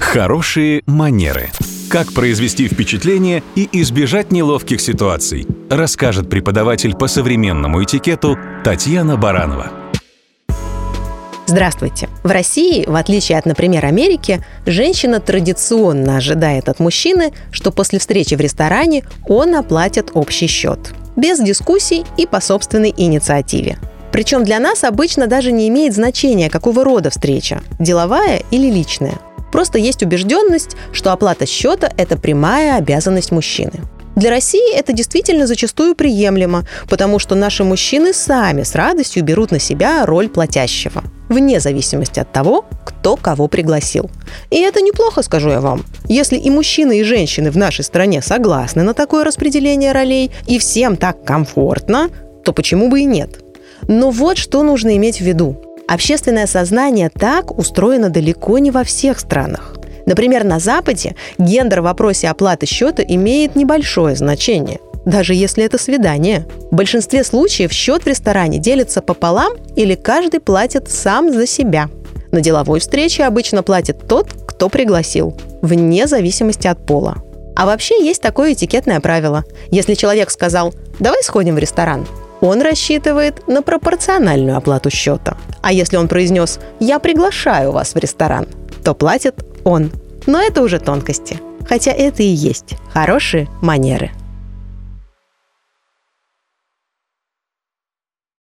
Хорошие манеры. Как произвести впечатление и избежать неловких ситуаций, расскажет преподаватель по современному этикету Татьяна Баранова. Здравствуйте. В России, в отличие от, например, Америки, женщина традиционно ожидает от мужчины, что после встречи в ресторане он оплатит общий счет. Без дискуссий и по собственной инициативе. Причем для нас обычно даже не имеет значения, какого рода встреча – деловая или личная. Просто есть убежденность, что оплата счета – это прямая обязанность мужчины. Для России это действительно зачастую приемлемо, потому что наши мужчины сами с радостью берут на себя роль платящего, вне зависимости от того, кто кого пригласил. И это неплохо, скажу я вам. Если и мужчины, и женщины в нашей стране согласны на такое распределение ролей, и всем так комфортно, то почему бы и нет? Но вот что нужно иметь в виду. Общественное сознание так устроено далеко не во всех странах. Например, на Западе гендер в вопросе оплаты счета имеет небольшое значение даже если это свидание. В большинстве случаев счет в ресторане делится пополам или каждый платит сам за себя. На деловой встрече обычно платит тот, кто пригласил, вне зависимости от пола. А вообще есть такое этикетное правило. Если человек сказал «давай сходим в ресторан», он рассчитывает на пропорциональную оплату счета. А если он произнес «Я приглашаю вас в ресторан», то платит он. Но это уже тонкости. Хотя это и есть хорошие манеры.